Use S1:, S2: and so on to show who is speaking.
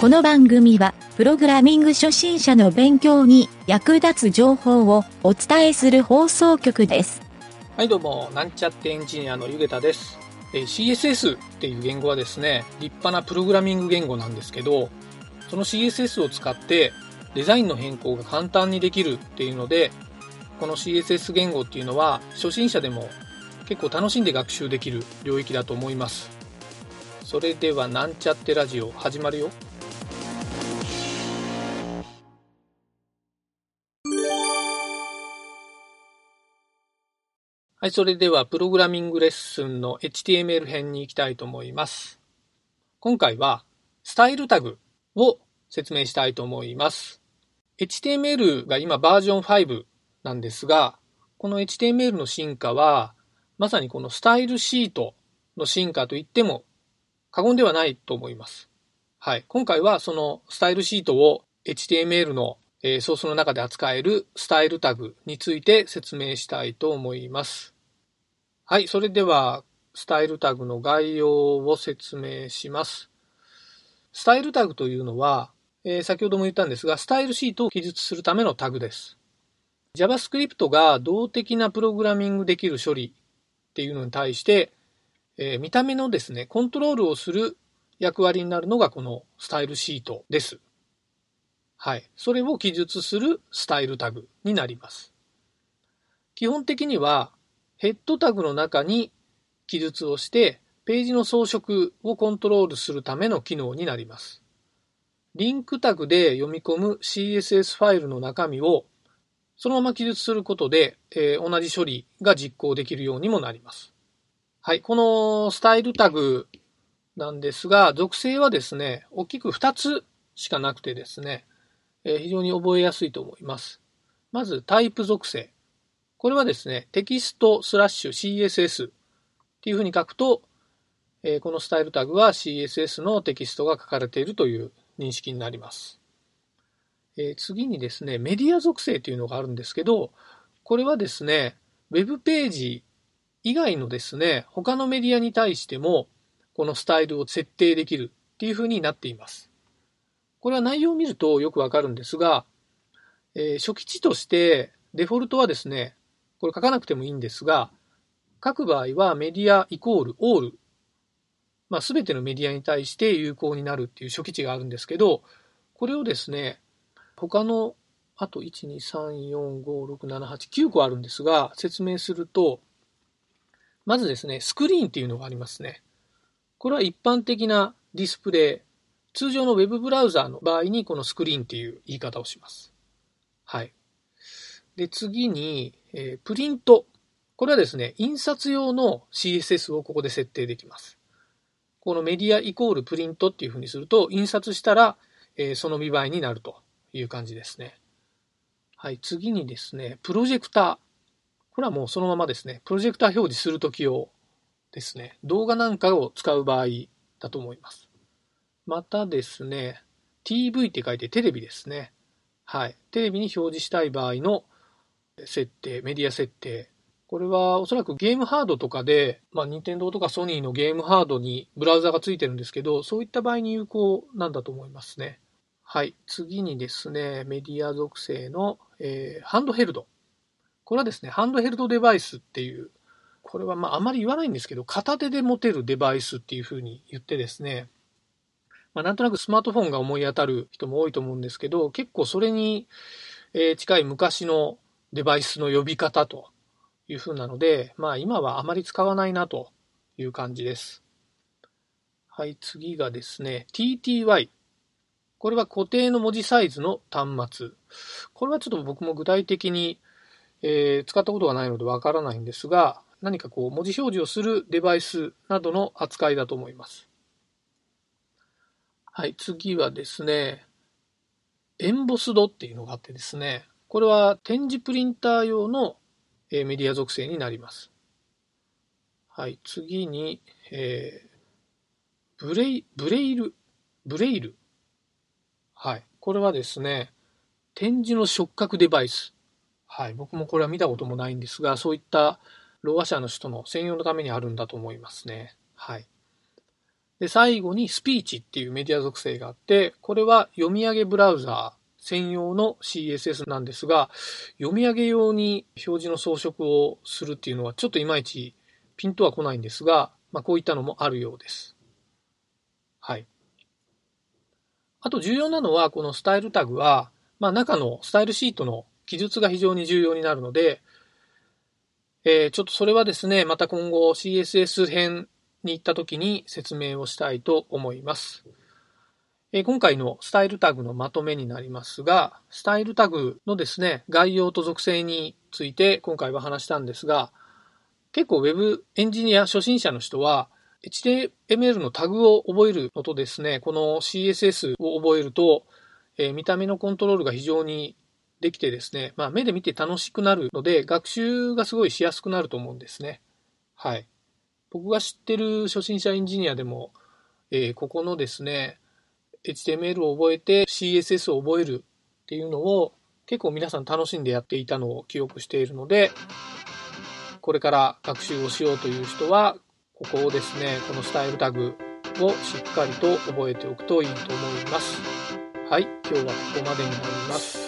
S1: この番組は、プログラミング初心者の勉強に役立つ情報をお伝えする放送局です。
S2: はいどうも、なんちゃってエンジニアのゆげたです。え CSS っていう言語はですね、立派なプログラミング言語なんですけど、その CSS を使ってデザインの変更が簡単にできるっていうので、この CSS 言語っていうのは初心者でも結構楽しんで学習できる領域だと思います。それではなんちゃってラジオ始まるよ。はい、それではプログラミングレッスンの HTML 編に行きたいと思います。今回はスタイルタグを説明したいと思います。HTML が今バージョン5なんですが、この HTML の進化はまさにこのスタイルシートの進化と言っても過言ではないと思います。はい。今回はそのスタイルシートを HTML のソースの中で扱えるスタイルタグについて説明したいと思います。はい。それでは、スタイルタグの概要を説明します。スタイルタグというのは、えー先ほども言ったんですが、スタイルシートを記述するためのタグです。JavaScript が動的なプログラミングできる処理っていうのに対して、えー見た目のですね、コントロールをする役割になるのがこのスタイルシートです。はい。それを記述するスタイルタグになります。基本的には、ヘッドタグの中に記述をして、ページの装飾をコントロールするための機能になります。リンクタグで読み込む CSS ファイルの中身をそのまま記述することで、えー同じ処理が実行できるようにもなります。はい。このスタイルタグなんですが、属性はですね、大きく2つしかなくてですね、えー非常に覚えやすいと思います。まずタイプ属性。これはですね、テキストスラッシュ CSS っていうふうに書くと、えーこのスタイルタグは CSS のテキストが書かれているという認識になります。えー次にですね、メディア属性というのがあるんですけど、これはですね、ウェブページ以外のですね、他のメディアに対しても、このスタイルを設定できるっていうふうになっています。これは内容を見るとよくわかるんですが、えー初期値としてデフォルトはですね、これ書かなくてもいいんですが、書く場合はメディアイコールオール、まあ、全てのメディアに対して有効になるっていう初期値があるんですけど、これをですね、他の、あと1、2、3、4、5、6、7、8、9個あるんですが、説明すると、まずですね、スクリーンっていうのがありますね。これは一般的なディスプレイ、通常のウェブブラウザーの場合にこのスクリーンっていう言い方をします。はい。で、次に、えープリント。これはですね、印刷用の CSS をここで設定できます。このメディアイコールプリントっていうふうにすると、印刷したら、えーその見栄えになるという感じですね。はい。次にですね、プロジェクター。これはもうそのままですね、プロジェクター表示するとき用ですね、動画なんかを使う場合だと思います。またですね、TV って書いてテレビですね。はい。テレビに表示したい場合の設定、メディア設定。これはおそらくゲームハードとかで、まあ、任天堂とかソニーのゲームハードにブラウザがついてるんですけど、そういった場合に有効なんだと思いますね。はい。次にですね、メディア属性の、えーハンドヘルド。これはですね、ハンドヘルドデバイスっていう、これはまああまり言わないんですけど、片手で持てるデバイスっていうふうに言ってですね、まあ、なんとなくスマートフォンが思い当たる人も多いと思うんですけど、結構それに近い昔のデバイスの呼び方というふうなので、まあ今はあまり使わないなという感じです。はい、次がですね、TTY。これは固定の文字サイズの端末。これはちょっと僕も具体的に、えー使ったことがないのでわからないんですが、何かこう文字表示をするデバイスなどの扱いだと思います。はい、次はですね、エンボスドっていうのがあってですね、これは展示プリンター用のメディア属性になります。はい、次に、えーブレイ、ブレイル、ブレイル。はい、これはですね、展示の触覚デバイス。はい、僕もこれは見たこともないんですが、そういったろう者の人の専用のためにあるんだと思いますね。はい。で、最後にスピーチっていうメディア属性があって、これは読み上げブラウザー専用の CSS なんですが、読み上げ用に表示の装飾をするっていうのはちょっといまいちピンとは来ないんですが、まあ、こういったのもあるようです。はい。あと重要なのは、このスタイルタグは、まあ、中のスタイルシートの記述が非常に重要になるので、えー、ちょっとそれはですね、また今後 CSS 編に行った時に説明をしたいと思います。え、今回のスタイルタグのまとめになりますが、スタイルタグのですね、概要と属性について今回は話したんですが、結構 Web エンジニア初心者の人は HTML のタグを覚えるのとですね、この CSS を覚えると、え、見た目のコントロールが非常にできてですね、まあ、目で見て楽しくなるので、学習がすごいしやすくなると思うんですね。はい。僕が知ってる初心者エンジニアでも、えー、ここのですね、HTML を覚えて CSS を覚えるっていうのを結構皆さん楽しんでやっていたのを記憶しているので、これから学習をしようという人は、ここをですね、このスタイルタグをしっかりと覚えておくといいと思います。はい、今日はここまでになります。